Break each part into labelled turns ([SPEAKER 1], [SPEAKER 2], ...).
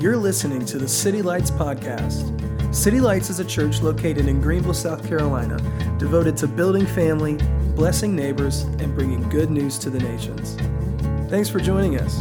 [SPEAKER 1] You're listening to the City Lights Podcast. City Lights is a church located in Greenville, South Carolina, devoted to building family, blessing neighbors, and bringing good news to the nations. Thanks for joining us.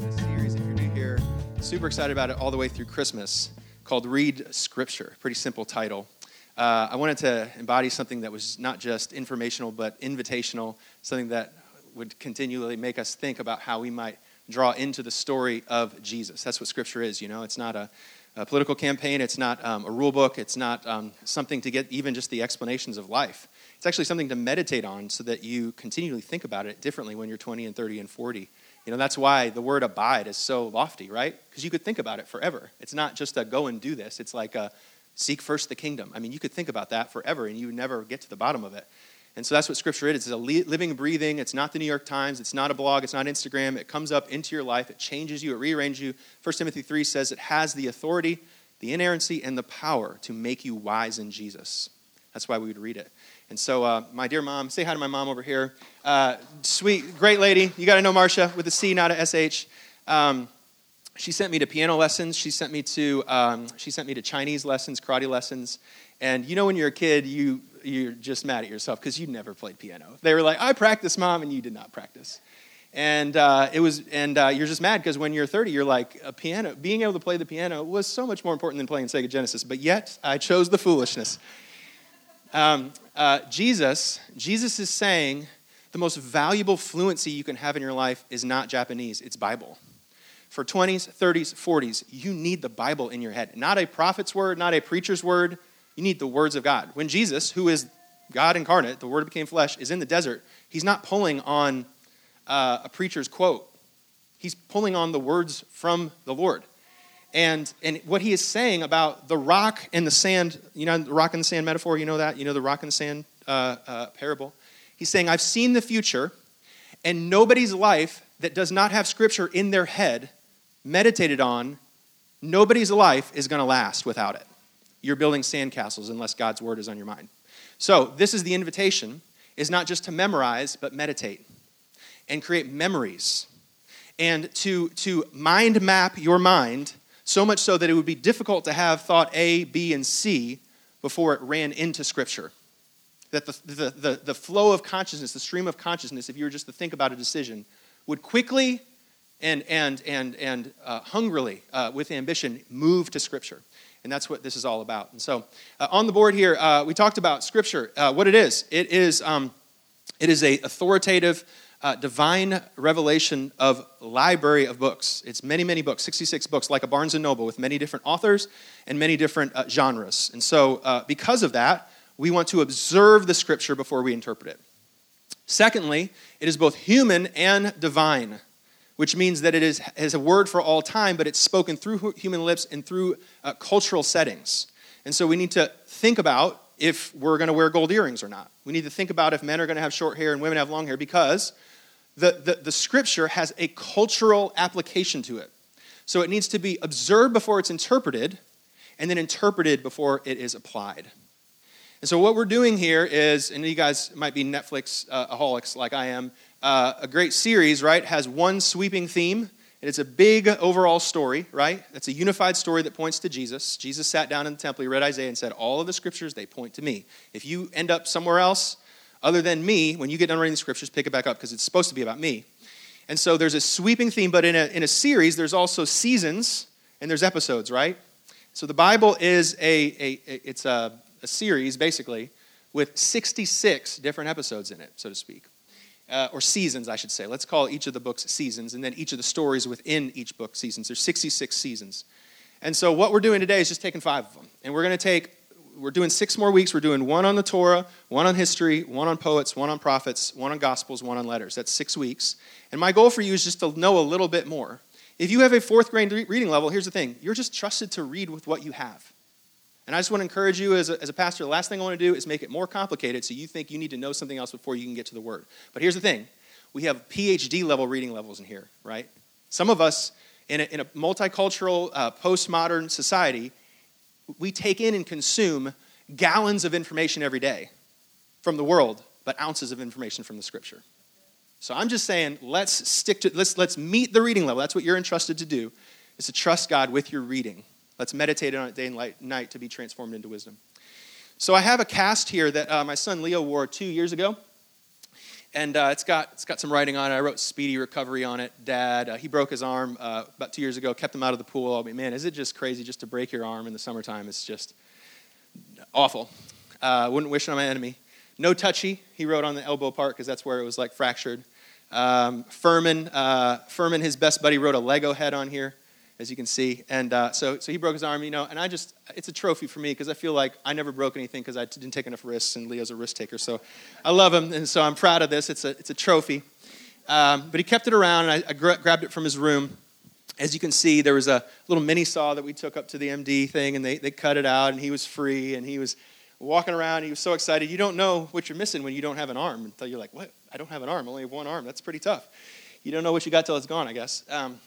[SPEAKER 2] This series, if you're new here, super excited about it all the way through Christmas, called Read Scripture. Pretty simple title. Uh, I wanted to embody something that was not just informational, but invitational, something that would continually make us think about how we might draw into the story of Jesus. That's what Scripture is, you know. It's not a, a political campaign, it's not um, a rule book, it's not um, something to get even just the explanations of life. It's actually something to meditate on so that you continually think about it differently when you're 20 and 30 and 40. You know, that's why the word abide is so lofty, right? Because you could think about it forever. It's not just a go and do this, it's like a seek first the kingdom. I mean, you could think about that forever and you never get to the bottom of it. And so that's what Scripture is. It's a living, breathing. It's not the New York Times. It's not a blog. It's not Instagram. It comes up into your life. It changes you. It rearranges you. 1 Timothy 3 says it has the authority, the inerrancy, and the power to make you wise in Jesus. That's why we would read it. And so, uh, my dear mom, say hi to my mom over here. Uh, sweet, great lady. You got to know Marcia with a C, not a SH. Um, she sent me to piano lessons. She sent me to um, she sent me to Chinese lessons, karate lessons. And you know, when you're a kid, you you're just mad at yourself because you never played piano. They were like, "I practice, mom," and you did not practice. And uh, it was, and uh, you're just mad because when you're 30, you're like, a piano. Being able to play the piano was so much more important than playing Sega Genesis. But yet, I chose the foolishness. Um, uh, Jesus, Jesus is saying the most valuable fluency you can have in your life is not Japanese; it's Bible for 20s, 30s, 40s, you need the Bible in your head. Not a prophet's word, not a preacher's word, you need the words of God. When Jesus, who is God incarnate, the Word became flesh, is in the desert, he's not pulling on uh, a preacher's quote. He's pulling on the words from the Lord. And, and what he is saying about the rock and the sand, you know, the rock and the sand metaphor, you know that? You know the rock and sand uh, uh, parable? He's saying, I've seen the future, and nobody's life that does not have scripture in their head, meditated on, nobody's life is going to last without it you're building sandcastles unless God's word is on your mind. So, this is the invitation is not just to memorize, but meditate and create memories and to, to mind map your mind so much so that it would be difficult to have thought A, B, and C before it ran into Scripture. That the, the, the, the flow of consciousness, the stream of consciousness, if you were just to think about a decision, would quickly and, and, and, and uh, hungrily, uh, with ambition, move to Scripture. And that's what this is all about. And so, uh, on the board here, uh, we talked about Scripture. Uh, what it is, it is, um, it is a authoritative, uh, divine revelation of library of books. It's many, many books, 66 books, like a Barnes and Noble, with many different authors and many different genres. And so, because of that, we want to observe the Scripture before we interpret it. Secondly, it is both human and divine which means that it is, is a word for all time, but it's spoken through human lips and through uh, cultural settings. And so we need to think about if we're going to wear gold earrings or not. We need to think about if men are going to have short hair and women have long hair because the, the, the scripture has a cultural application to it. So it needs to be observed before it's interpreted and then interpreted before it is applied. And so what we're doing here is, and you guys might be Netflix uh, aholics like I am, uh, a great series, right, has one sweeping theme. And it's a big overall story, right? It's a unified story that points to Jesus. Jesus sat down in the temple, he read Isaiah, and said, All of the scriptures, they point to me. If you end up somewhere else other than me, when you get done reading the scriptures, pick it back up because it's supposed to be about me. And so there's a sweeping theme, but in a, in a series, there's also seasons and there's episodes, right? So the Bible is a, a, it's a, a series, basically, with 66 different episodes in it, so to speak uh, or seasons, I should say. Let's call each of the books seasons, and then each of the stories within each book seasons. There's 66 seasons. And so what we're doing today is just taking five of them. And we're going to take, we're doing six more weeks. We're doing one on the Torah, one on history, one on poets, one on prophets, one on gospels, one on letters. That's six weeks. And my goal for you is just to know a little bit more. If you have a fourth grade reading level, here's the thing you're just trusted to read with what you have. And I just want to encourage you as a, as a pastor, the last thing I want to do is make it more complicated so you think you need to know something else before you can get to the word. But here's the thing we have PhD level reading levels in here, right? Some of us in a, in a multicultural, uh, postmodern society, we take in and consume gallons of information every day from the world, but ounces of information from the scripture. So I'm just saying, let's stick to let's let's meet the reading level. That's what you're entrusted to do. is to trust God with your reading. Let's meditate on it day and night to be transformed into wisdom. So I have a cast here that uh, my son Leo wore two years ago. And uh, it's, got, it's got some writing on it. I wrote speedy recovery on it. Dad, uh, he broke his arm uh, about two years ago, kept him out of the pool. I mean, man, is it just crazy just to break your arm in the summertime? It's just awful. Uh, wouldn't wish it on my enemy. No touchy, he wrote on the elbow part because that's where it was like fractured. Um, Furman, uh, Furman, his best buddy, wrote a Lego head on here as you can see. And uh, so, so he broke his arm, you know, and I just, it's a trophy for me because I feel like I never broke anything because I didn't take enough risks, and Leo's a risk taker. So I love him, and so I'm proud of this. It's a, it's a trophy. Um, but he kept it around, and I, I gra- grabbed it from his room. As you can see, there was a little mini saw that we took up to the MD thing, and they, they cut it out, and he was free, and he was walking around. He was so excited. You don't know what you're missing when you don't have an arm until you're like, what? I don't have an arm. I only have one arm. That's pretty tough. You don't know what you got till it's gone, I guess. Um,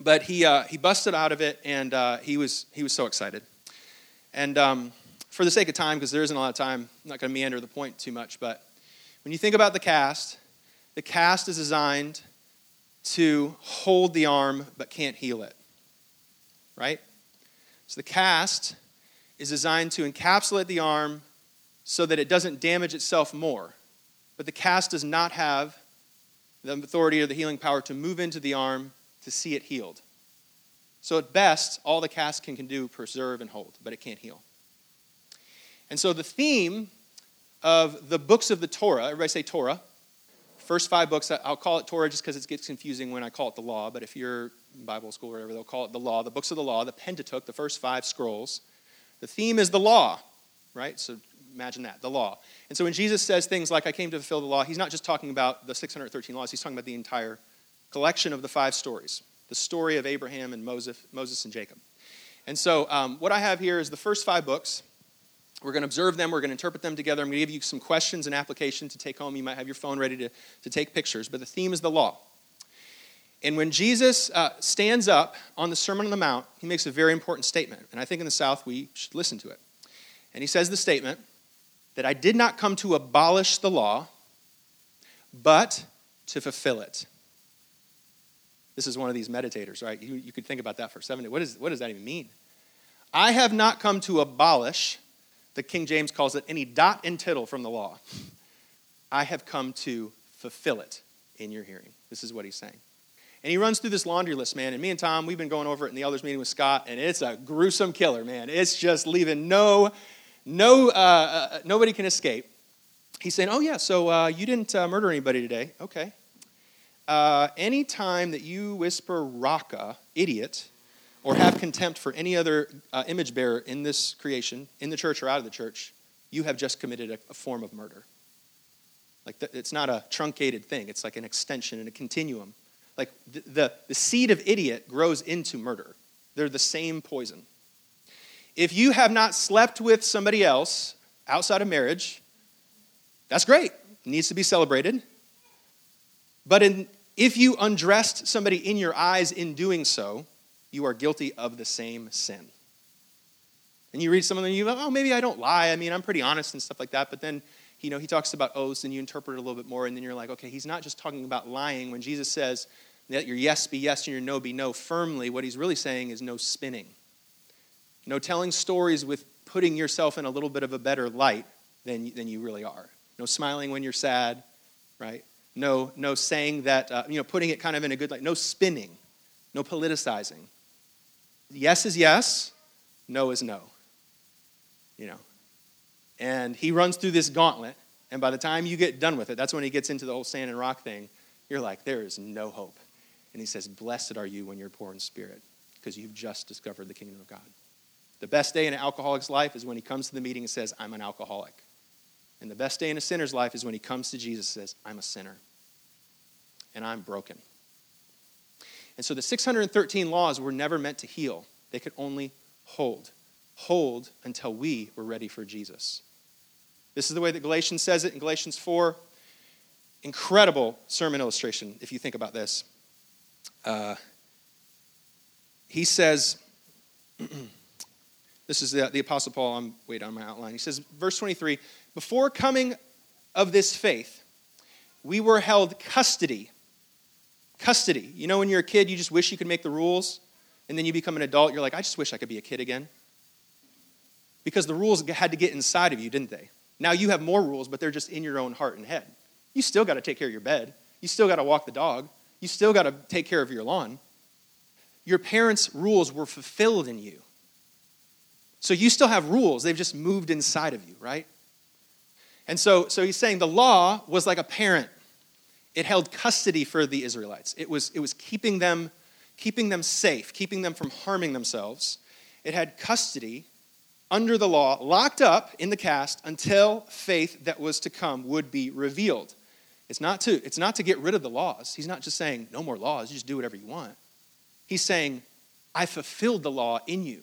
[SPEAKER 2] but he, uh, he busted out of it, and uh, he, was, he was so excited. And um, for the sake of time, because there isn't a lot of time, I'm not going to meander the point too much, but when you think about the cast, the cast is designed to hold the arm but can't heal it. Right? So the cast is designed to encapsulate the arm so that it doesn't damage itself more. But the cast does not have the authority or the healing power to move into the arm to see it healed. So, at best, all the cast can, can do preserve and hold, but it can't heal. And so, the theme of the books of the Torah, everybody say Torah. First five books, I'll call it Torah just because it gets confusing when I call it the law, but if you're Bible school or whatever, they'll call it the law. The books of the law, the Pentateuch, the first five scrolls. The theme is the law, right? So imagine that, the law. And so when Jesus says things like, I came to fulfill the law, he's not just talking about the 613 laws, he's talking about the entire collection of the five stories the story of Abraham and Moses, Moses and Jacob. And so, um, what I have here is the first five books. We're going to observe them, we're going to interpret them together. I'm going to give you some questions and application to take home. You might have your phone ready to, to take pictures, but the theme is the law. And when Jesus uh, stands up on the Sermon on the Mount, he makes a very important statement. And I think in the South we should listen to it. And he says the statement that I did not come to abolish the law, but to fulfill it. This is one of these meditators, right? You, you could think about that for seven days. What, is, what does that even mean? I have not come to abolish, the King James calls it, any dot and tittle from the law. I have come to fulfill it in your hearing. This is what he's saying. And he runs through this laundry list, man. And me and Tom, we've been going over it in the elders meeting with Scott, and it's a gruesome killer, man. It's just leaving no, no, uh, uh, nobody can escape. He's saying, "Oh yeah, so uh, you didn't uh, murder anybody today? Okay uh, any time that you whisper raca, idiot, or have contempt for any other uh, image bearer in this creation, in the church or out of the church, you have just committed a, a form of murder. Like, the, it's not a truncated thing, it's like an extension and a continuum. Like, the, the, the seed of idiot grows into murder, they're the same poison. If you have not slept with somebody else outside of marriage, that's great. It needs to be celebrated. But in, if you undressed somebody in your eyes in doing so, you are guilty of the same sin. And you read some of them, and you go, oh, maybe I don't lie. I mean, I'm pretty honest and stuff like that. But then, you know, he talks about oaths and you interpret it a little bit more. And then you're like, okay, he's not just talking about lying. When Jesus says, let your yes be yes and your no be no firmly, what he's really saying is no spinning. No telling stories with putting yourself in a little bit of a better light than, than you really are. No smiling when you're sad, right? No, no saying that, uh, you know, putting it kind of in a good light, no spinning, no politicizing. Yes is yes, no is no. You know. And he runs through this gauntlet, and by the time you get done with it, that's when he gets into the whole sand and rock thing. You're like, there is no hope. And he says, Blessed are you when you're poor in spirit, because you've just discovered the kingdom of God. The best day in an alcoholic's life is when he comes to the meeting and says, I'm an alcoholic. And the best day in a sinner's life is when he comes to Jesus and says, I'm a sinner and I'm broken. And so the 613 laws were never meant to heal, they could only hold. Hold until we were ready for Jesus. This is the way that Galatians says it in Galatians 4. Incredible sermon illustration, if you think about this. Uh, he says, this is the, the Apostle Paul, I'm wait on my outline. He says, verse 23 Before coming of this faith, we were held custody Custody. You know, when you're a kid, you just wish you could make the rules and then you become an adult, you're like, I just wish I could be a kid again. Because the rules had to get inside of you, didn't they? Now you have more rules, but they're just in your own heart and head. You still got to take care of your bed. You still got to walk the dog. You still got to take care of your lawn. Your parents' rules were fulfilled in you. So you still have rules, they've just moved inside of you, right? And so, so he's saying the law was like a parent. It held custody for the Israelites. It was, it was keeping them, keeping them safe, keeping them from harming themselves. It had custody under the law, locked up in the cast until faith that was to come would be revealed. It's not to, it's not to get rid of the laws. He's not just saying, no more laws, you just do whatever you want. He's saying, I fulfilled the law in you.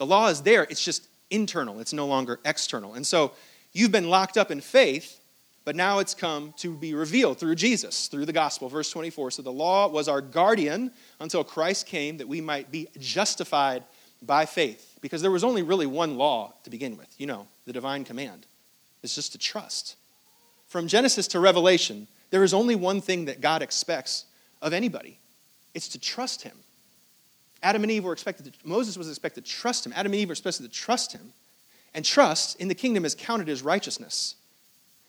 [SPEAKER 2] The law is there, it's just internal, it's no longer external. And so you've been locked up in faith, but now it's come to be revealed through Jesus, through the gospel. Verse 24. So the law was our guardian until Christ came that we might be justified by faith. Because there was only really one law to begin with, you know, the divine command. It's just to trust. From Genesis to Revelation, there is only one thing that God expects of anybody it's to trust Him. Adam and Eve were expected to, Moses was expected to trust him. Adam and Eve were expected to trust him. And trust in the kingdom is counted as righteousness.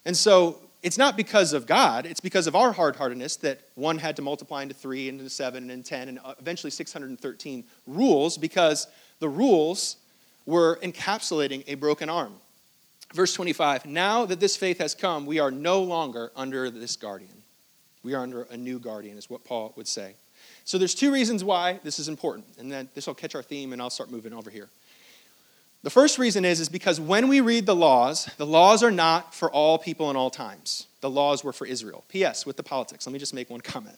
[SPEAKER 2] And so it's not because of God, it's because of our hard heartedness that one had to multiply into three, into seven, and into 10, and uh, eventually 613 rules because the rules were encapsulating a broken arm. Verse 25 Now that this faith has come, we are no longer under this guardian. We are under a new guardian, is what Paul would say. So there's two reasons why this is important, and then this will catch our theme, and I'll start moving over here. The first reason is, is because when we read the laws, the laws are not for all people in all times. The laws were for Israel. P.S. With the politics, let me just make one comment.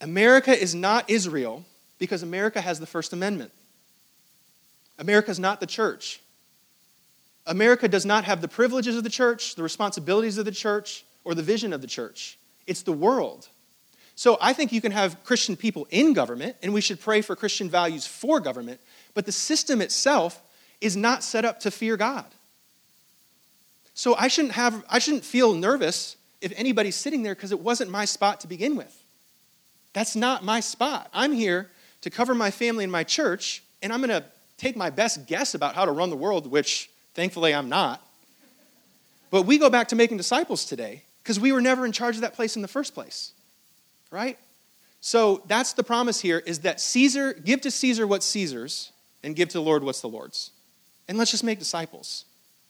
[SPEAKER 2] America is not Israel because America has the First Amendment. America is not the church. America does not have the privileges of the church, the responsibilities of the church, or the vision of the church. It's the world. So I think you can have Christian people in government, and we should pray for Christian values for government, but the system itself is not set up to fear God. So I shouldn't, have, I shouldn't feel nervous if anybody's sitting there because it wasn't my spot to begin with. That's not my spot. I'm here to cover my family and my church, and I'm going to take my best guess about how to run the world, which thankfully I'm not. But we go back to making disciples today because we were never in charge of that place in the first place right? So that's the promise here is that Caesar, give to Caesar what's Caesar's and give to the Lord what's the Lord's. And let's just make disciples.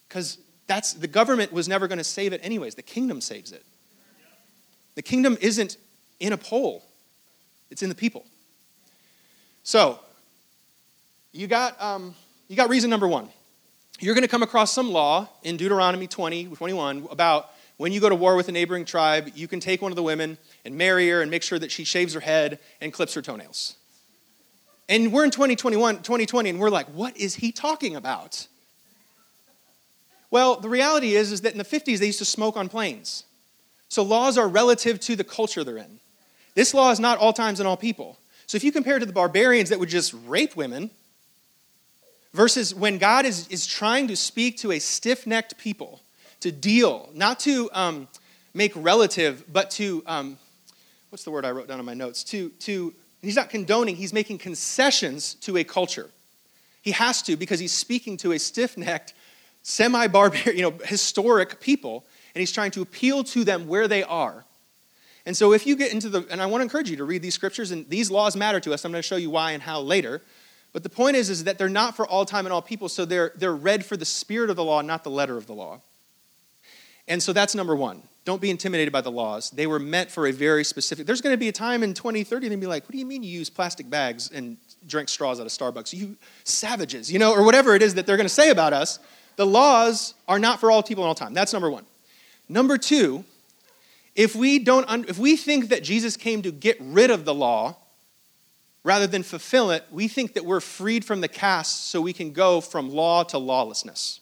[SPEAKER 2] Because that's the government was never going to save it anyways. The kingdom saves it. The kingdom isn't in a poll, it's in the people. So, you got, um, you got reason number one. You're going to come across some law in Deuteronomy 20, 21 about when you go to war with a neighboring tribe, you can take one of the women and marry her and make sure that she shaves her head and clips her toenails. And we're in 2021, 2020, and we're like, what is he talking about? Well, the reality is, is that in the 50s, they used to smoke on planes. So laws are relative to the culture they're in. This law is not all times and all people. So if you compare it to the barbarians that would just rape women, versus when God is, is trying to speak to a stiff necked people to deal, not to um, make relative, but to, um, what's the word I wrote down in my notes? To, to, he's not condoning, he's making concessions to a culture. He has to because he's speaking to a stiff necked, semi barbarian, you know, historic people, and he's trying to appeal to them where they are. And so, if you get into the, and I want to encourage you to read these scriptures, and these laws matter to us. I'm going to show you why and how later. But the point is, is that they're not for all time and all people, so they're, they're read for the spirit of the law, not the letter of the law. And so that's number one. Don't be intimidated by the laws. They were meant for a very specific. There's going to be a time in 2030 they'll be like, "What do you mean you use plastic bags and drink straws out of Starbucks? You savages, you know, or whatever it is that they're going to say about us." The laws are not for all people in all time. That's number one. Number two, if we don't, if we think that Jesus came to get rid of the law rather than fulfill it, we think that we're freed from the cast so we can go from law to lawlessness.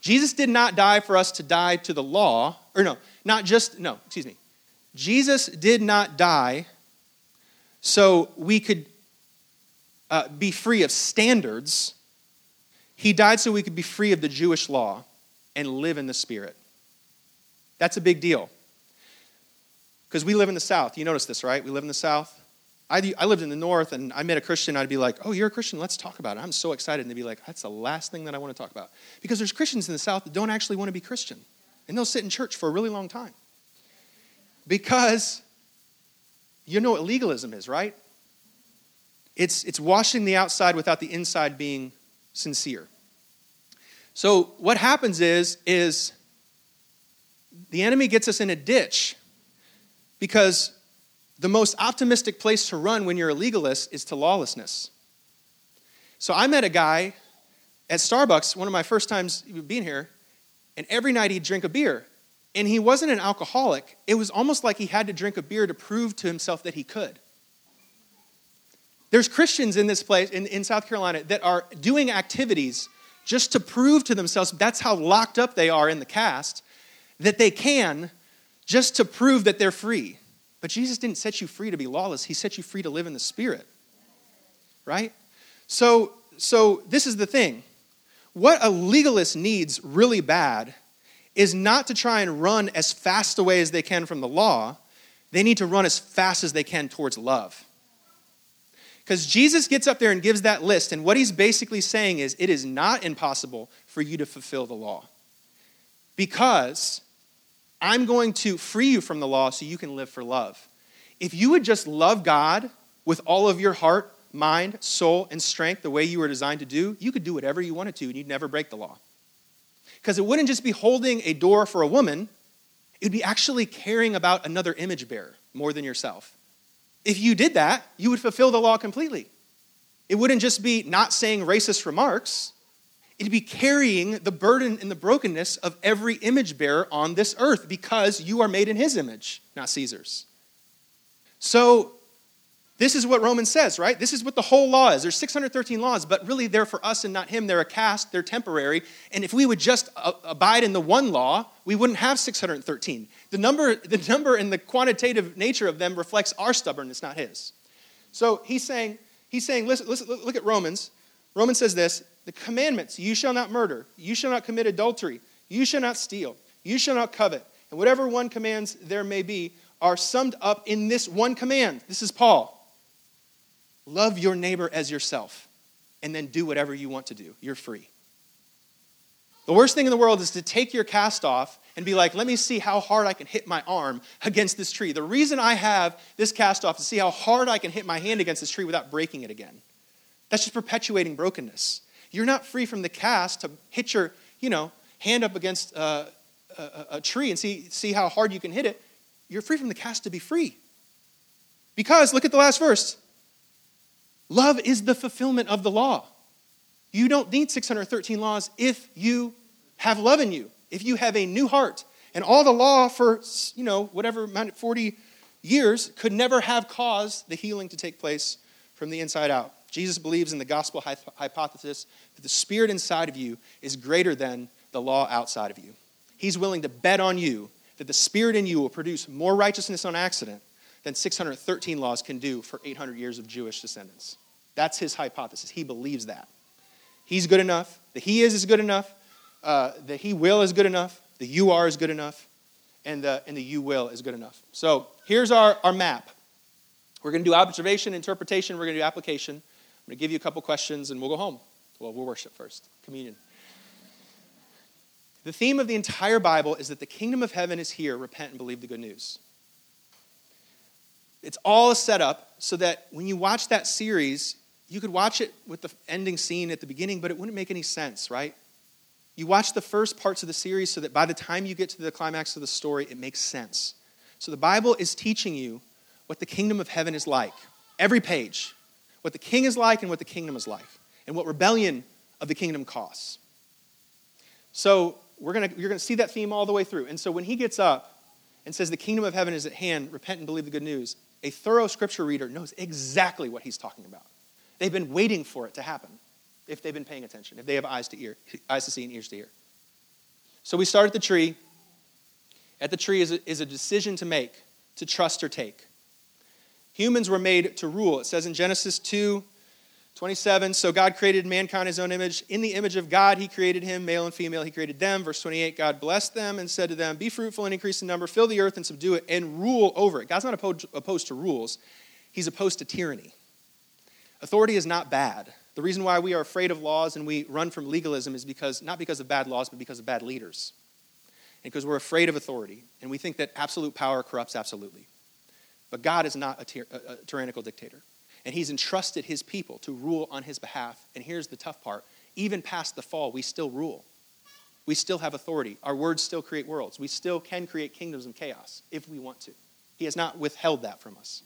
[SPEAKER 2] Jesus did not die for us to die to the law, or no, not just, no, excuse me. Jesus did not die so we could uh, be free of standards. He died so we could be free of the Jewish law and live in the Spirit. That's a big deal. Because we live in the South. You notice this, right? We live in the South. I, I lived in the north and I met a Christian, I'd be like, oh, you're a Christian, let's talk about it. I'm so excited. And they'd be like, that's the last thing that I want to talk about. Because there's Christians in the south that don't actually want to be Christian. And they'll sit in church for a really long time. Because you know what legalism is, right? It's, it's washing the outside without the inside being sincere. So what happens is, is the enemy gets us in a ditch because the most optimistic place to run when you're a legalist is to lawlessness. So I met a guy at Starbucks, one of my first times being here, and every night he'd drink a beer. And he wasn't an alcoholic. It was almost like he had to drink a beer to prove to himself that he could. There's Christians in this place, in, in South Carolina, that are doing activities just to prove to themselves that's how locked up they are in the cast, that they can, just to prove that they're free. But Jesus didn't set you free to be lawless, He set you free to live in the Spirit. Right? So, so this is the thing. What a legalist needs really bad is not to try and run as fast away as they can from the law, they need to run as fast as they can towards love. Because Jesus gets up there and gives that list, and what he's basically saying is it is not impossible for you to fulfill the law. Because I'm going to free you from the law so you can live for love. If you would just love God with all of your heart, mind, soul, and strength the way you were designed to do, you could do whatever you wanted to and you'd never break the law. Because it wouldn't just be holding a door for a woman, it would be actually caring about another image bearer more than yourself. If you did that, you would fulfill the law completely. It wouldn't just be not saying racist remarks, it'd be carrying the burden and the brokenness of every image bearer on this earth because you are made in his image, not Caesar's. So, this is what Romans says, right? This is what the whole law is. There's 613 laws, but really they're for us and not him. They're a cast, they're temporary. And if we would just abide in the one law, we wouldn't have 613. The number, the number and the quantitative nature of them reflects our stubbornness, not his. So he's saying, he's saying, listen, listen, look at Romans. Romans says this the commandments, you shall not murder, you shall not commit adultery, you shall not steal, you shall not covet, and whatever one commands there may be, are summed up in this one command. This is Paul love your neighbor as yourself, and then do whatever you want to do. You're free. The worst thing in the world is to take your cast off and be like, let me see how hard I can hit my arm against this tree. The reason I have this cast off is to see how hard I can hit my hand against this tree without breaking it again. That's just perpetuating brokenness. You're not free from the cast to hit your, you know, hand up against uh, a, a, a tree and see, see how hard you can hit it. You're free from the cast to be free. Because, look at the last verse. Love is the fulfillment of the law. You don't need 613 laws if you have love in you, if you have a new heart. And all the law for, you know, whatever, 40 years could never have caused the healing to take place from the inside out. Jesus believes in the gospel hypothesis that the spirit inside of you is greater than the law outside of you. He's willing to bet on you that the spirit in you will produce more righteousness on accident than 613 laws can do for 800 years of Jewish descendants. That's his hypothesis. He believes that. He's good enough. The he is is good enough. Uh, the he will is good enough. The you are is good enough. And the, and the you will is good enough. So here's our, our map. We're going to do observation, interpretation. We're going to do application. I'm going to give you a couple questions and we'll go home. Well, we'll worship first. Communion. The theme of the entire Bible is that the kingdom of heaven is here. Repent and believe the good news. It's all a setup so that when you watch that series, you could watch it with the ending scene at the beginning, but it wouldn't make any sense, right? You watch the first parts of the series so that by the time you get to the climax of the story, it makes sense. So the Bible is teaching you what the kingdom of heaven is like. Every page. What the king is like and what the kingdom is like. And what rebellion of the kingdom costs. So we're gonna, you're going to see that theme all the way through. And so when he gets up and says, The kingdom of heaven is at hand, repent and believe the good news, a thorough scripture reader knows exactly what he's talking about. They've been waiting for it to happen if they've been paying attention, if they have eyes to ear, eyes to see and ears to hear. So we start at the tree. At the tree is a, is a decision to make, to trust or take. Humans were made to rule. It says in Genesis 2 27, so God created mankind in his own image. In the image of God, he created him, male and female, he created them. Verse 28, God blessed them and said to them, Be fruitful and increase in number, fill the earth and subdue it, and rule over it. God's not opposed to rules. he's opposed to tyranny. Authority is not bad. The reason why we are afraid of laws and we run from legalism is because not because of bad laws, but because of bad leaders. And because we're afraid of authority and we think that absolute power corrupts absolutely. But God is not a, tyr- a, tyrannical dictator. And he's entrusted his people to rule on his behalf. And here's the tough part even past the fall, we still rule. We still have authority. Our words still create worlds. We still can create kingdoms of chaos if we want to. He has not withheld that from us.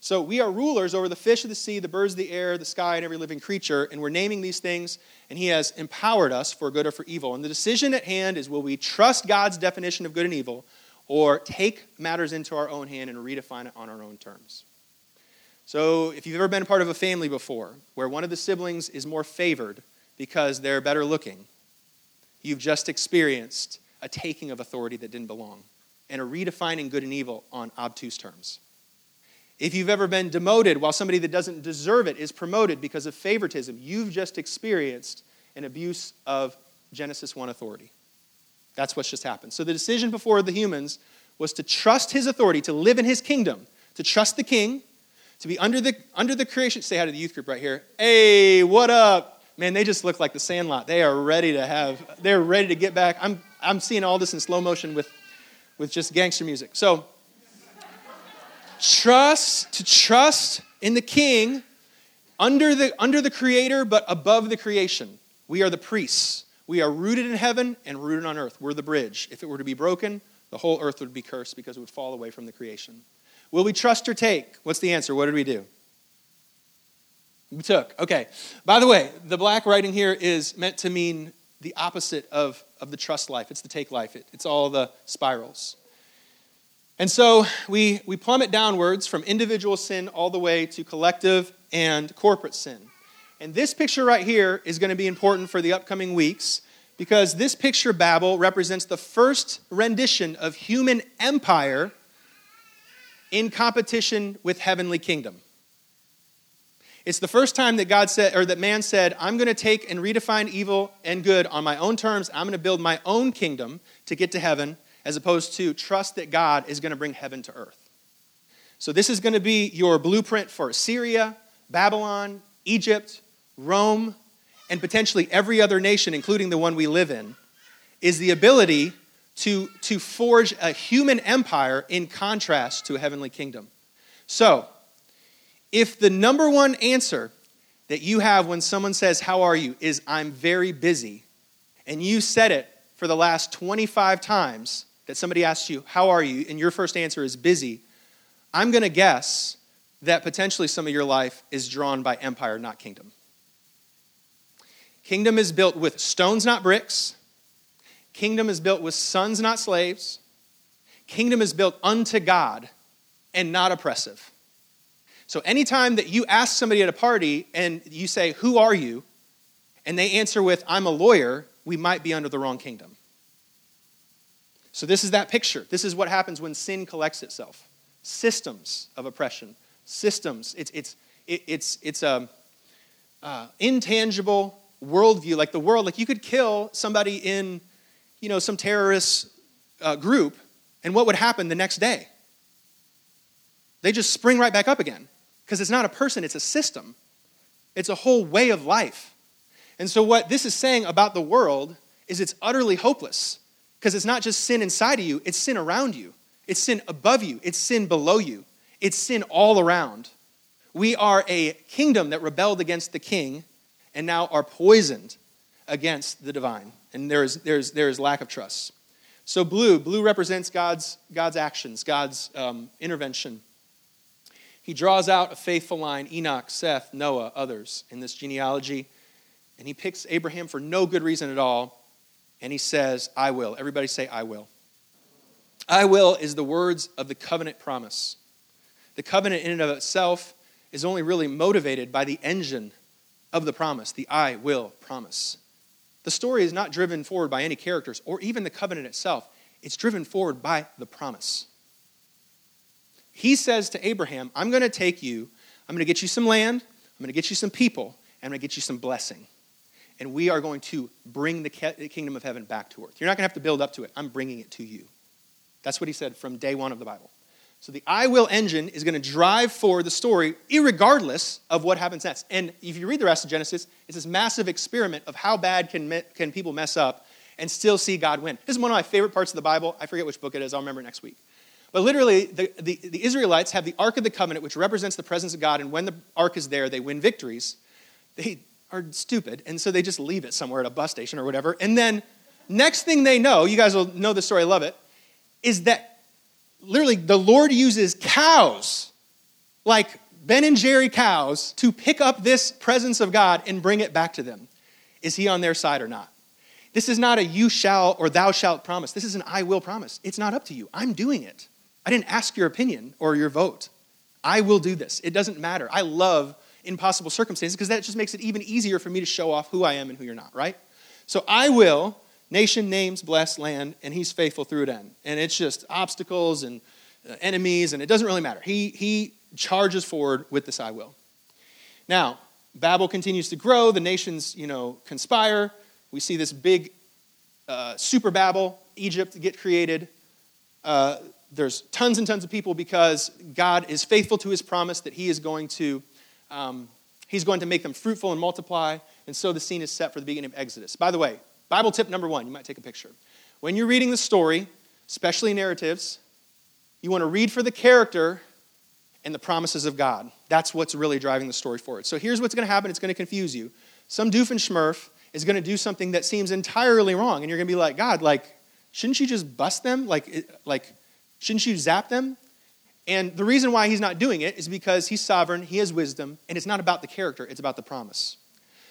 [SPEAKER 2] So we are rulers over the fish of the sea, the birds of the air, the sky, and every living creature, and we're naming these things, and He has empowered us for good or for evil. And the decision at hand is will we trust God's definition of good and evil, or take matters into our own hand and redefine it on our own terms? So if you've ever been part of a family before where one of the siblings is more favored because they're better looking, you've just experienced a taking of authority that didn't belong and a redefining good and evil on obtuse terms. If you've ever been demoted while somebody that doesn't deserve it is promoted because of favoritism, you've just experienced an abuse of Genesis 1 authority. That's what's just happened. So the decision before the humans was to trust his authority, to live in his kingdom, to trust the king, to be under the, under the creation. Say hi to the youth group right here. Hey, what up? Man, they just look like the sandlot. They are ready to have, they're ready to get back. I'm, I'm seeing all this in slow motion with, with just gangster music. So, trust, to trust in the king under the, under the creator, but above the creation. We are the priests. We are rooted in heaven and rooted on earth. We're the bridge. If it were to be broken, the whole earth would be cursed because it would fall away from the creation. Will we trust or take? What's the answer? What did we do? We took. Okay. By the way, the black writing here is meant to mean the opposite of, of the trust life. It's the take life. It, it's all the spirals. And so we, we plummet downwards from individual sin all the way to collective and corporate sin. And this picture right here is going to be important for the upcoming weeks because this picture, Babel, represents the first rendition of human empire in competition with heavenly kingdom. It's the first time that God said, or that man said, I'm going to take and redefine evil and good on my own terms. I'm going to build my own kingdom to get to heaven as opposed to trust that God is going to bring heaven to earth. So, this is going to be your blueprint for Syria, Babylon, Egypt, Rome, and potentially every other nation, including the one we live in, is the ability to, to forge a human empire in contrast to a heavenly kingdom. So, if the number one answer that you have when someone says, How are you? is I'm very busy, and you said it for the last 25 times, that somebody asks you, How are you? and your first answer is busy, I'm going to guess that potentially some of your life is drawn by empire, not kingdom. Kingdom is built with stones, not bricks. Kingdom is built with sons, not slaves. Kingdom is built unto God and not oppressive. So, anytime that you ask somebody at a party and you say, Who are you? and they answer with, I'm a lawyer, we might be under the wrong kingdom. So, this is that picture. This is what happens when sin collects itself systems of oppression, systems. It's, it's, it's, it's a uh, intangible worldview, like the world. Like you could kill somebody in, you know, some terrorist uh, group, and what would happen the next day? They just spring right back up again because it's not a person, it's a system. It's a whole way of life. And so, what this is saying about the world is it's utterly hopeless. Because it's not just sin inside of you, it's sin around you. It's sin above you. It's sin below you. It's sin all around. We are a kingdom that rebelled against the king and now are poisoned against the divine. And there is, there is, there is lack of trust. So, blue, blue represents God's, God's actions, God's um, intervention. He draws out a faithful line Enoch, Seth, Noah, others in this genealogy. And he picks Abraham for no good reason at all and he says, I will. Everybody say, I will. I will is the words of the covenant promise. The covenant, in and of itself, is only really motivated by the engine of the promise, the I will promise. The story is not driven forward by any characters or even the covenant itself, it's driven forward by the promise. He says to Abraham, I'm going to take you, I'm going to get you some land, I'm going to get you some people, and I'm going to get you some blessing and we are going to bring the kingdom of heaven back to earth. You're not going to have to build up to it. I'm bringing it to you. That's what he said from day one of the Bible. So the I will engine is going to drive forward the story, regardless of what happens next. And if you read the rest of Genesis, it's this massive experiment of how bad can, can people mess up and still see God win. This is one of my favorite parts of the Bible. I forget which book it is, I'll remember next week. But literally, the, the, the Israelites have the Ark of the Covenant, which represents the presence of God, and when the Ark is there, they win victories. They are stupid, and so they just leave it somewhere at a bus station or whatever. And then, next thing they know, you guys will know the story, I love it, is that literally the Lord uses cows, like Ben and Jerry cows, to pick up this presence of God and bring it back to them. Is he on their side or not? This is not a you shall or thou shalt promise. This is an I will promise. It's not up to you. I'm doing it. I didn't ask your opinion or your vote. I will do this. It doesn't matter. I love impossible circumstances because that just makes it even easier for me to show off who I am and who you're not, right? So I will, nation, names, blessed land, and he's faithful through it end. And it's just obstacles and uh, enemies, and it doesn't really matter. He, he charges forward with this I will. Now, Babel continues to grow. The nations, you know, conspire. We see this big uh, super Babel, Egypt, get created. Uh, there's tons and tons of people because God is faithful to his promise that he is going to um, he's going to make them fruitful and multiply and so the scene is set for the beginning of exodus by the way bible tip number one you might take a picture. When you're reading the story especially narratives you want to read for the character and the promises of god. That's what's really driving the story forward. So here's what's going to happen it's going to confuse you. Some doofenshmirtz is going to do something that seems entirely wrong and you're going to be like god like shouldn't you just bust them? Like like Shouldn't you zap them? And the reason why he's not doing it is because he's sovereign, he has wisdom, and it's not about the character, it's about the promise.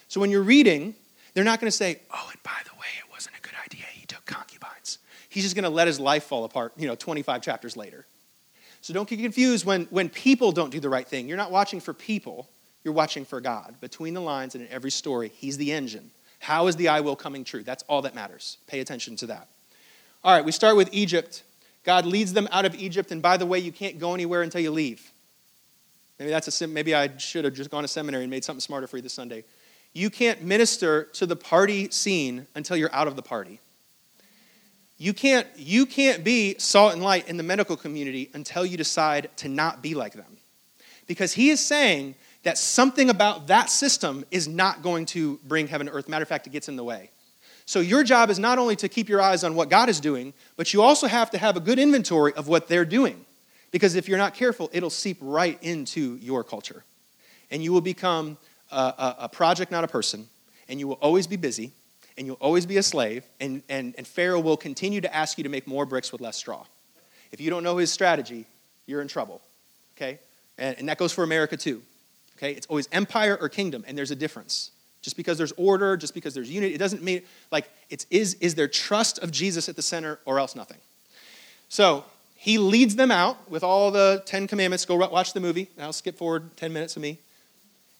[SPEAKER 2] So when you're reading, they're not going to say, oh, and by the way, it wasn't a good idea. He took concubines. He's just going to let his life fall apart, you know, 25 chapters later. So don't get confused when, when people don't do the right thing. You're not watching for people, you're watching for God. Between the lines and in every story, He's the engine. How is the I will coming true? That's all that matters. Pay attention to that. All right, we start with Egypt God leads them out of Egypt, and by the way, you can't go anywhere until you leave. Maybe that's a maybe I should have just gone to seminary and made something smarter for you this Sunday. You can't minister to the party scene until you're out of the party. You can't, you can't be salt and light in the medical community until you decide to not be like them. Because he is saying that something about that system is not going to bring heaven to earth. Matter of fact, it gets in the way. So your job is not only to keep your eyes on what God is doing, but you also have to have a good inventory of what they're doing. Because if you're not careful, it'll seep right into your culture. And you will become a, a, a project, not a person. And you will always be busy. And you'll always be a slave. And, and, and Pharaoh will continue to ask you to make more bricks with less straw. If you don't know his strategy, you're in trouble. Okay? And, and that goes for America too. Okay? It's always empire or kingdom, and there's a difference. Just because there's order, just because there's unity, it doesn't mean, like, it's is, is there trust of Jesus at the center or else nothing? So he leads them out with all the Ten Commandments. Go watch the movie. I'll skip forward 10 minutes of me.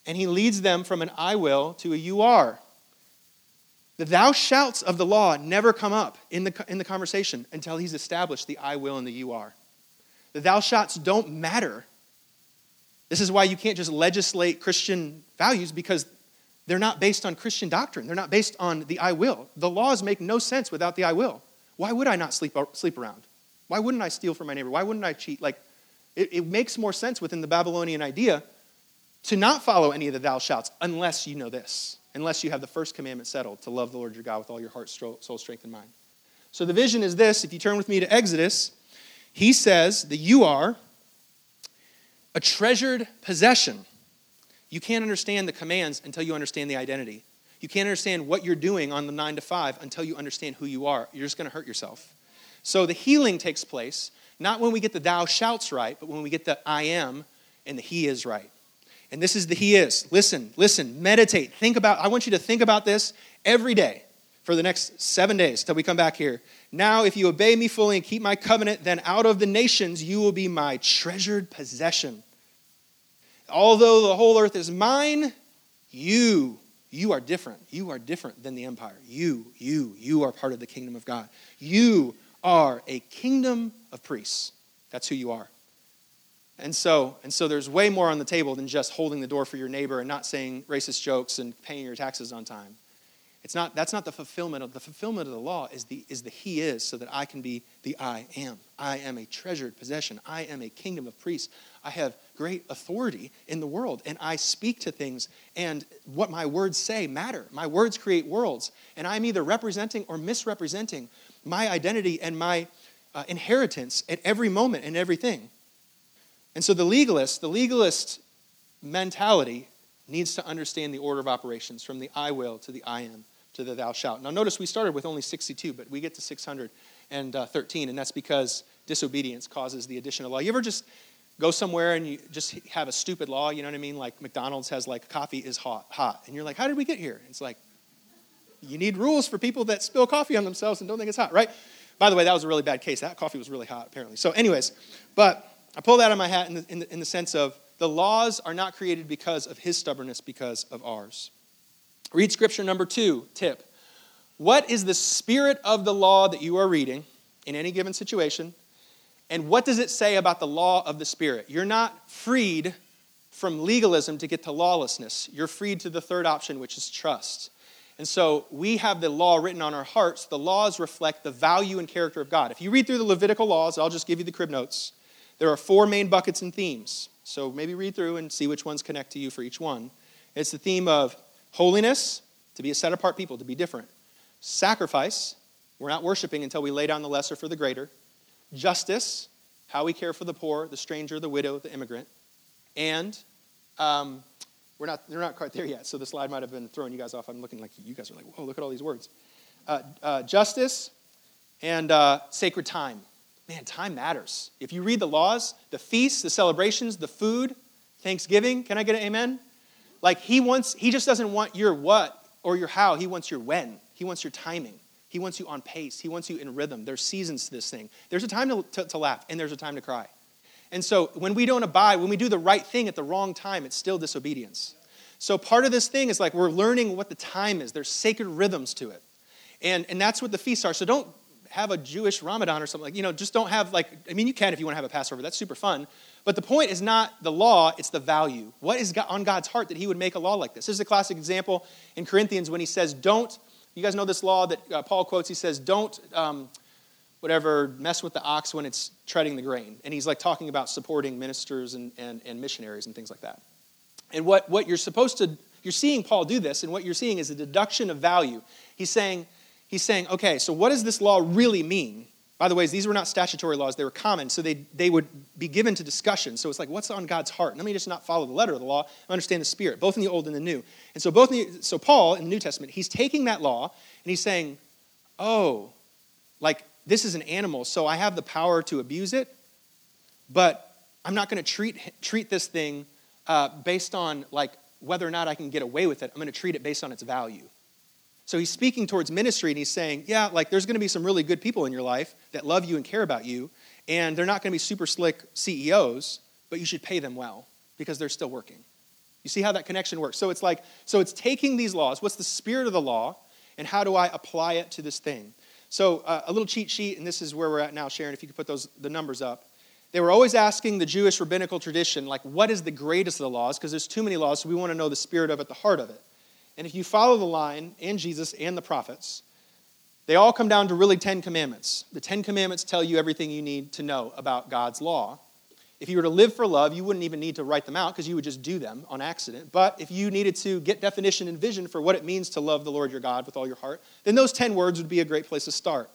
[SPEAKER 2] And he leads them from an I will to a you are. The thou shalts of the law never come up in the, in the conversation until he's established the I will and the you are. The thou shalts don't matter. This is why you can't just legislate Christian values because they're not based on Christian doctrine. They're not based on the I will. The laws make no sense without the I will. Why would I not sleep, uh, sleep around? Why wouldn't I steal from my neighbor? Why wouldn't I cheat? Like, it, it makes more sense within the Babylonian idea to not follow any of the thou shalts unless you know this, unless you have the first commandment settled to love the Lord your God with all your heart, soul, strength, and mind. So the vision is this. If you turn with me to Exodus, he says that you are a treasured possession. You can't understand the commands until you understand the identity. You can't understand what you're doing on the nine to five until you understand who you are. You're just going to hurt yourself. So the healing takes place not when we get the thou shalts right, but when we get the I am and the he is right. And this is the he is. Listen, listen, meditate. Think about, I want you to think about this every day for the next seven days till we come back here. Now, if you obey me fully and keep my covenant, then out of the nations you will be my treasured possession although the whole earth is mine, you, you are different. You are different than the empire. You, you, you are part of the kingdom of God. You are a kingdom of priests. That's who you are. And so, and so there's way more on the table than just holding the door for your neighbor and not saying racist jokes and paying your taxes on time. It's not, that's not the fulfillment of the fulfillment of the law is the, is the He is so that I can be the I am. I am a treasured possession. I am a kingdom of priests. I have great authority in the world and I speak to things and what my words say matter. My words create worlds and I'm either representing or misrepresenting my identity and my uh, inheritance at every moment and everything. And so the legalist, the legalist mentality needs to understand the order of operations from the I will to the I am to the thou shalt. Now, notice we started with only 62, but we get to 613, uh, and that's because disobedience causes the addition of law. You ever just go somewhere and you just have a stupid law, you know what I mean? Like McDonald's has like coffee is hot, hot. And you're like, how did we get here? It's like, you need rules for people that spill coffee on themselves and don't think it's hot, right? By the way, that was a really bad case. That coffee was really hot, apparently. So, anyways, but I pull that out of my hat in the, in the, in the sense of the laws are not created because of his stubbornness, because of ours. Read scripture number two tip. What is the spirit of the law that you are reading in any given situation? And what does it say about the law of the spirit? You're not freed from legalism to get to lawlessness. You're freed to the third option, which is trust. And so we have the law written on our hearts. The laws reflect the value and character of God. If you read through the Levitical laws, I'll just give you the crib notes. There are four main buckets and themes. So maybe read through and see which ones connect to you for each one. It's the theme of holiness, to be a set apart people, to be different. Sacrifice, we're not worshiping until we lay down the lesser for the greater. Justice, how we care for the poor, the stranger, the widow, the immigrant. And um, we're not, they're not quite there yet, so the slide might have been throwing you guys off. I'm looking like you guys are like, whoa, look at all these words. Uh, uh, justice and uh, sacred time man, time matters. If you read the laws, the feasts, the celebrations, the food, Thanksgiving, can I get an amen? Like he wants, he just doesn't want your what or your how, he wants your when. He wants your timing. He wants you on pace. He wants you in rhythm. There's seasons to this thing. There's a time to, to, to laugh, and there's a time to cry. And so when we don't abide, when we do the right thing at the wrong time, it's still disobedience. So part of this thing is like we're learning what the time is. There's sacred rhythms to it. And, and that's what the feasts are. So don't have a Jewish Ramadan or something like, you know, just don't have like, I mean, you can if you want to have a Passover. That's super fun. But the point is not the law, it's the value. What is on God's heart that he would make a law like this? This is a classic example in Corinthians when he says, don't, you guys know this law that uh, Paul quotes, he says, don't, um, whatever, mess with the ox when it's treading the grain. And he's like talking about supporting ministers and, and, and missionaries and things like that. And what, what you're supposed to, you're seeing Paul do this, and what you're seeing is a deduction of value. He's saying, he's saying, okay, so what does this law really mean? By the way, these were not statutory laws, they were common, so they, they would be given to discussion. So it's like, what's on God's heart? Let me just not follow the letter of the law, understand the spirit, both in the Old and the New. And so, both the, so Paul in the New Testament, he's taking that law and he's saying, oh, like this is an animal, so I have the power to abuse it, but I'm not going to treat, treat this thing uh, based on like whether or not I can get away with it. I'm going to treat it based on its value. So he's speaking towards ministry and he's saying, yeah, like there's going to be some really good people in your life that love you and care about you, and they're not going to be super slick CEOs, but you should pay them well because they're still working. You see how that connection works? So it's like, so it's taking these laws, what's the spirit of the law, and how do I apply it to this thing? So uh, a little cheat sheet, and this is where we're at now, Sharon, if you could put those the numbers up. They were always asking the Jewish rabbinical tradition, like, what is the greatest of the laws? Because there's too many laws, so we want to know the spirit of it, the heart of it. And if you follow the line, and Jesus and the prophets, they all come down to really 10 commandments. The 10 commandments tell you everything you need to know about God's law. If you were to live for love, you wouldn't even need to write them out because you would just do them on accident. But if you needed to get definition and vision for what it means to love the Lord your God with all your heart, then those 10 words would be a great place to start.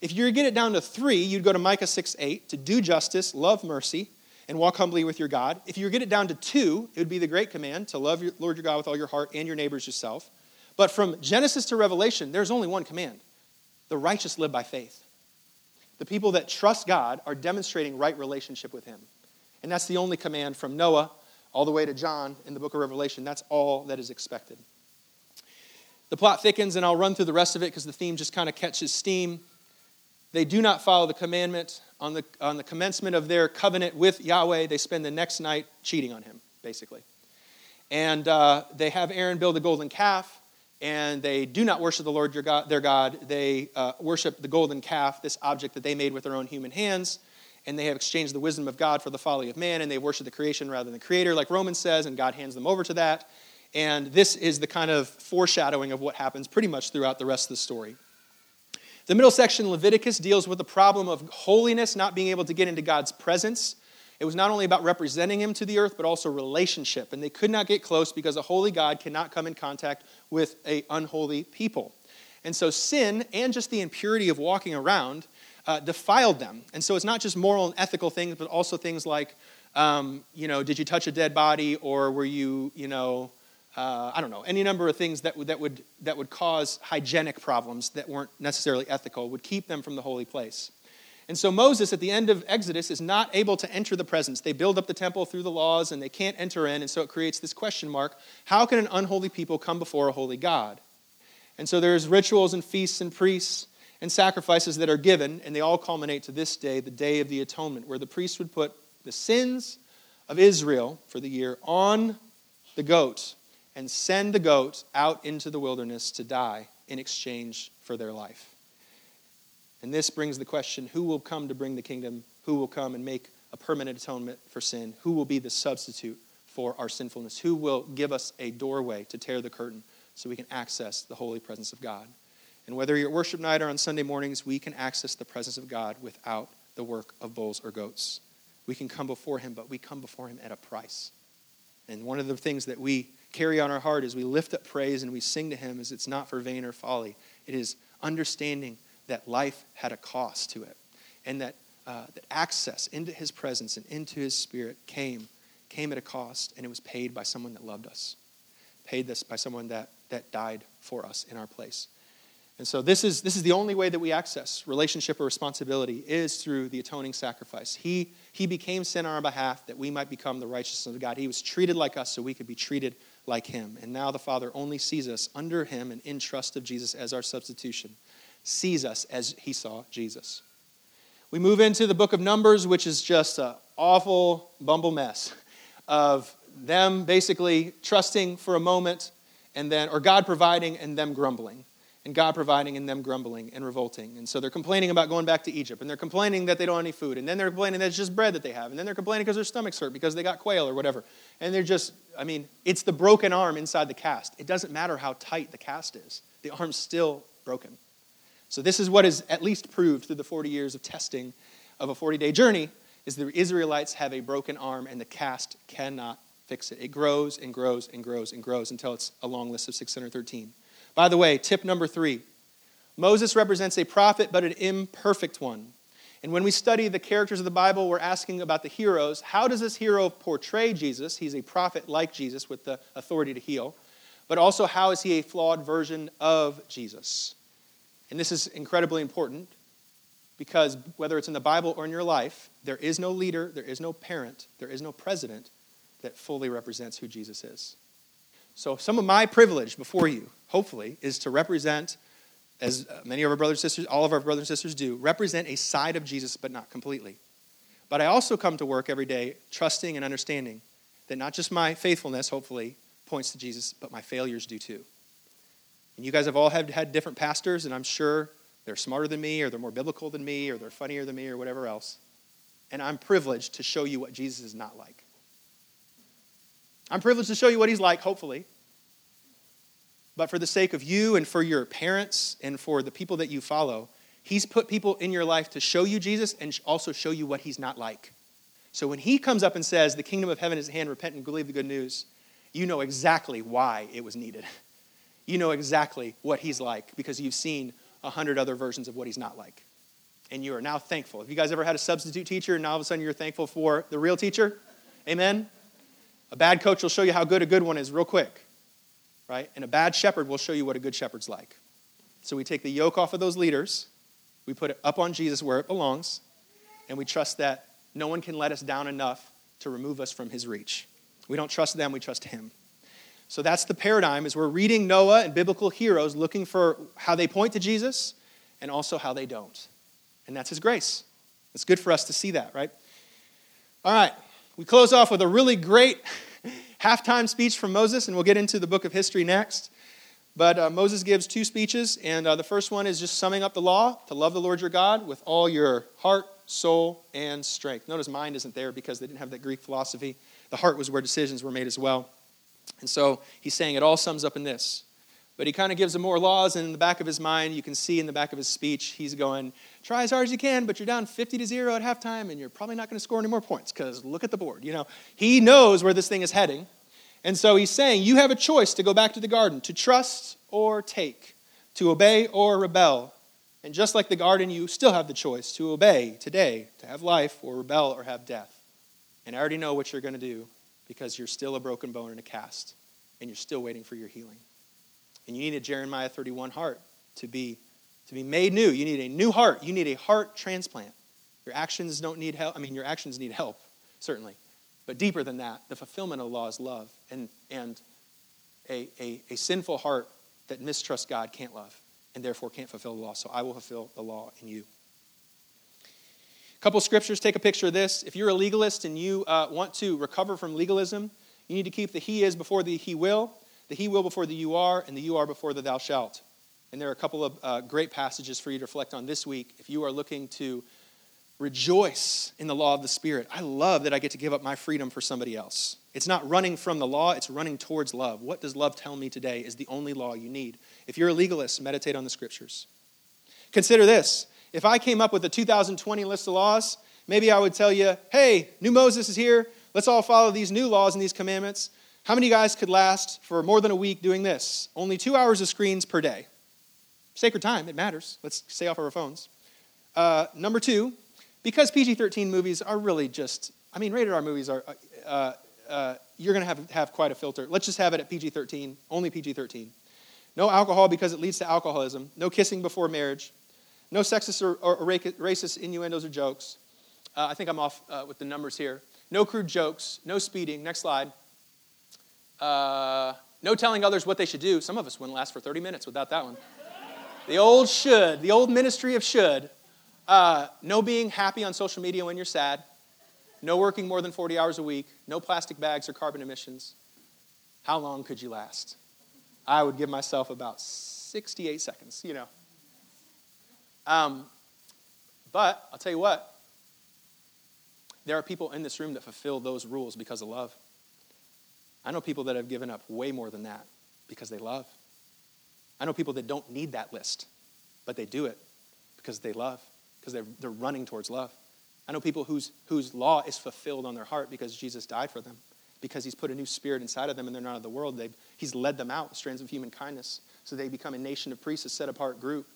[SPEAKER 2] If you were to get it down to three, you'd go to Micah 6 8 to do justice, love mercy, and walk humbly with your God. If you get it down to two, it would be the great command to love your Lord your God with all your heart and your neighbors yourself. But from Genesis to Revelation, there's only one command the righteous live by faith. The people that trust God are demonstrating right relationship with Him. And that's the only command from Noah all the way to John in the book of Revelation. That's all that is expected. The plot thickens, and I'll run through the rest of it because the theme just kind of catches steam. They do not follow the commandment on the, on the commencement of their covenant with Yahweh, they spend the next night cheating on him, basically. And uh, they have Aaron build a golden calf, and they do not worship the Lord your God, their God. They uh, worship the golden calf, this object that they made with their own human hands, and they have exchanged the wisdom of God for the folly of man, and they worship the creation rather than the creator, like Romans says, and God hands them over to that. And this is the kind of foreshadowing of what happens pretty much throughout the rest of the story. The middle section, Leviticus, deals with the problem of holiness, not being able to get into God's presence. It was not only about representing him to the earth, but also relationship. And they could not get close because a holy God cannot come in contact with an unholy people. And so sin and just the impurity of walking around uh, defiled them. And so it's not just moral and ethical things, but also things like, um, you know, did you touch a dead body or were you, you know, uh, I don't know, any number of things that, would, that, would, that would cause hygienic problems that weren't necessarily ethical, would keep them from the holy place. And so Moses, at the end of Exodus, is not able to enter the presence. They build up the temple through the laws and they can't enter in, and so it creates this question mark how can an unholy people come before a holy God? And so there's rituals and feasts and priests and sacrifices that are given, and they all culminate to this day, the day of the atonement, where the priest would put the sins of Israel for the year on the goat and send the goat out into the wilderness to die in exchange for their life. And this brings the question who will come to bring the kingdom? Who will come and make a permanent atonement for sin? Who will be the substitute for our sinfulness? Who will give us a doorway to tear the curtain so we can access the holy presence of God? And whether you're at worship night or on Sunday mornings, we can access the presence of God without the work of bulls or goats. We can come before Him, but we come before Him at a price. And one of the things that we carry on our heart as we lift up praise and we sing to Him is it's not for vain or folly. It is understanding that life had a cost to it and that, uh, that access into His presence and into His Spirit came, came at a cost and it was paid by someone that loved us, paid this by someone that, that died for us in our place. And so this is, this is the only way that we access relationship or responsibility is through the atoning sacrifice. He, he became sin on our behalf that we might become the righteousness of God. He was treated like us so we could be treated like him. And now the Father only sees us under him and in trust of Jesus as our substitution, sees us as he saw Jesus. We move into the book of Numbers, which is just an awful bumble mess of them basically trusting for a moment and then, or God providing and them grumbling and God providing and them grumbling and revolting. And so they're complaining about going back to Egypt, and they're complaining that they don't have any food, and then they're complaining that it's just bread that they have, and then they're complaining because their stomachs hurt because they got quail or whatever. And they're just, I mean, it's the broken arm inside the cast. It doesn't matter how tight the cast is, the arm's still broken. So this is what is at least proved through the 40 years of testing of a 40 day journey is the Israelites have a broken arm and the cast cannot fix it. It grows and grows and grows and grows until it's a long list of 613. By the way, tip number three Moses represents a prophet, but an imperfect one. And when we study the characters of the Bible, we're asking about the heroes. How does this hero portray Jesus? He's a prophet like Jesus with the authority to heal. But also, how is he a flawed version of Jesus? And this is incredibly important because whether it's in the Bible or in your life, there is no leader, there is no parent, there is no president that fully represents who Jesus is. So, some of my privilege before you, hopefully, is to represent, as many of our brothers and sisters, all of our brothers and sisters do, represent a side of Jesus, but not completely. But I also come to work every day trusting and understanding that not just my faithfulness, hopefully, points to Jesus, but my failures do too. And you guys have all had, had different pastors, and I'm sure they're smarter than me, or they're more biblical than me, or they're funnier than me, or whatever else. And I'm privileged to show you what Jesus is not like. I'm privileged to show you what he's like, hopefully. But for the sake of you and for your parents and for the people that you follow, he's put people in your life to show you Jesus and also show you what he's not like. So when he comes up and says, The kingdom of heaven is at hand, repent and believe the good news, you know exactly why it was needed. You know exactly what he's like because you've seen a hundred other versions of what he's not like. And you are now thankful. Have you guys ever had a substitute teacher and now all of a sudden you're thankful for the real teacher? Amen? A bad coach will show you how good a good one is real quick, right? And a bad shepherd will show you what a good shepherd's like. So we take the yoke off of those leaders, we put it up on Jesus where it belongs, and we trust that no one can let us down enough to remove us from his reach. We don't trust them, we trust him. So that's the paradigm is we're reading Noah and biblical heroes looking for how they point to Jesus and also how they don't. And that's his grace. It's good for us to see that, right? All right. We close off with a really great halftime speech from Moses, and we'll get into the book of history next. But uh, Moses gives two speeches, and uh, the first one is just summing up the law to love the Lord your God with all your heart, soul, and strength. Notice mind isn't there because they didn't have that Greek philosophy. The heart was where decisions were made as well. And so he's saying it all sums up in this. But he kind of gives them more laws, and in the back of his mind, you can see in the back of his speech, he's going, try as hard as you can, but you're down 50 to 0 at halftime, and you're probably not going to score any more points because look at the board. You know, he knows where this thing is heading. And so he's saying, you have a choice to go back to the garden, to trust or take, to obey or rebel. And just like the garden, you still have the choice to obey today, to have life, or rebel, or have death. And I already know what you're going to do because you're still a broken bone and a cast, and you're still waiting for your healing. And you need a Jeremiah 31 heart to be, to be made new. You need a new heart. You need a heart transplant. Your actions don't need help. I mean, your actions need help, certainly. But deeper than that, the fulfillment of the law is love. And, and a, a, a sinful heart that mistrusts God can't love and therefore can't fulfill the law. So I will fulfill the law in you. A couple scriptures take a picture of this. If you're a legalist and you uh, want to recover from legalism, you need to keep the he is before the he will the he will before the you are, and the you are before the thou shalt. And there are a couple of uh, great passages for you to reflect on this week if you are looking to rejoice in the law of the Spirit. I love that I get to give up my freedom for somebody else. It's not running from the law, it's running towards love. What does love tell me today is the only law you need? If you're a legalist, meditate on the scriptures. Consider this if I came up with a 2020 list of laws, maybe I would tell you, hey, new Moses is here. Let's all follow these new laws and these commandments. How many guys could last for more than a week doing this? Only two hours of screens per day. Sacred time, it matters. Let's stay off our phones. Uh, number two, because PG 13 movies are really just, I mean, rated R movies are, uh, uh, you're going to have, have quite a filter. Let's just have it at PG 13, only PG 13. No alcohol because it leads to alcoholism. No kissing before marriage. No sexist or, or racist innuendos or jokes. Uh, I think I'm off uh, with the numbers here. No crude jokes. No speeding. Next slide. Uh, no telling others what they should do. Some of us wouldn't last for 30 minutes without that one. The old should, the old ministry of should. Uh, no being happy on social media when you're sad. No working more than 40 hours a week. No plastic bags or carbon emissions. How long could you last? I would give myself about 68 seconds, you know. Um, but I'll tell you what, there are people in this room that fulfill those rules because of love. I know people that have given up way more than that because they love. I know people that don't need that list, but they do it because they love, because they're, they're running towards love. I know people whose, whose law is fulfilled on their heart because Jesus died for them, because he's put a new spirit inside of them and they're not of the world. They've, he's led them out strands of human kindness so they become a nation of priests, a set apart group.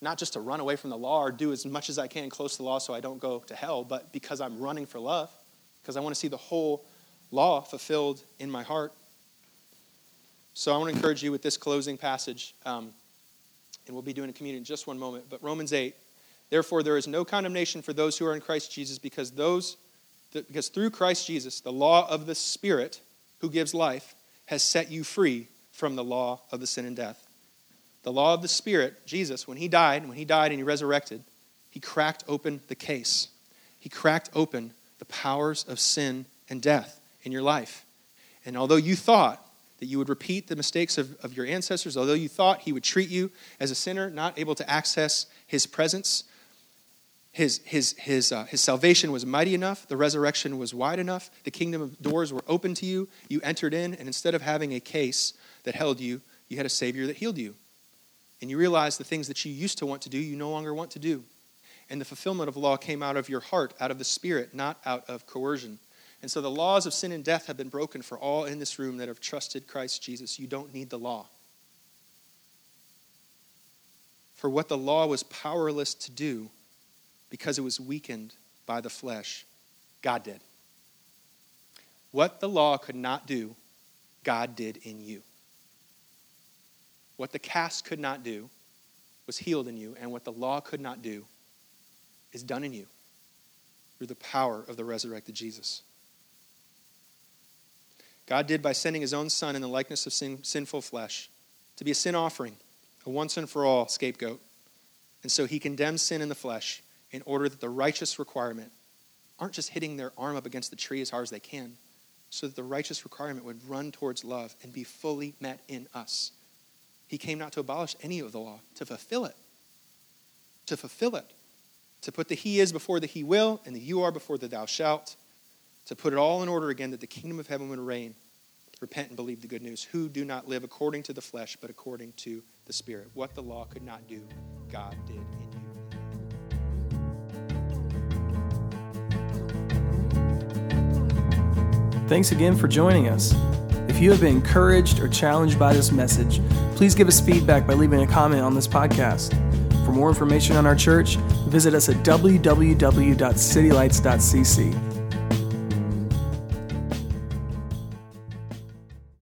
[SPEAKER 2] Not just to run away from the law or do as much as I can close to the law so I don't go to hell, but because I'm running for love, because I want to see the whole law fulfilled in my heart. So I want to encourage you with this closing passage, um, and we'll be doing a communion in just one moment. But Romans 8, therefore there is no condemnation for those who are in Christ Jesus, because those because through Christ Jesus, the law of the Spirit who gives life has set you free from the law of the sin and death. The law of the Spirit, Jesus, when he died, when he died and he resurrected, he cracked open the case. He cracked open the powers of sin and death in your life. And although you thought that you would repeat the mistakes of, of your ancestors, although you thought he would treat you as a sinner, not able to access his presence, his, his, his, uh, his salvation was mighty enough, the resurrection was wide enough, the kingdom of doors were open to you, you entered in, and instead of having a case that held you, you had a Savior that healed you. And you realized the things that you used to want to do, you no longer want to do. And the fulfillment of law came out of your heart, out of the Spirit, not out of coercion. And so the laws of sin and death have been broken for all in this room that have trusted Christ Jesus. You don't need the law. For what the law was powerless to do because it was weakened by the flesh, God did. What the law could not do, God did in you. What the cast could not do was healed in you, and what the law could not do is done in you through the power of the resurrected Jesus. God did by sending his own Son in the likeness of sin, sinful flesh to be a sin offering, a once and for all scapegoat. And so he condemns sin in the flesh in order that the righteous requirement aren't just hitting their arm up against the tree as hard as they can, so that the righteous requirement would run towards love and be fully met in us. He came not to abolish any of the law, to fulfill it. To fulfill it. To put the he is before the he will and the you are before the thou shalt to put it all in order again that the kingdom of heaven would reign. repent and believe the good news, who do not live according to the flesh, but according to the Spirit. What the law could not do, God did in you.
[SPEAKER 1] Thanks again for joining us. If you have been encouraged or challenged by this message, please give us feedback by leaving a comment on this podcast. For more information on our church, visit us at www.citylights.cc.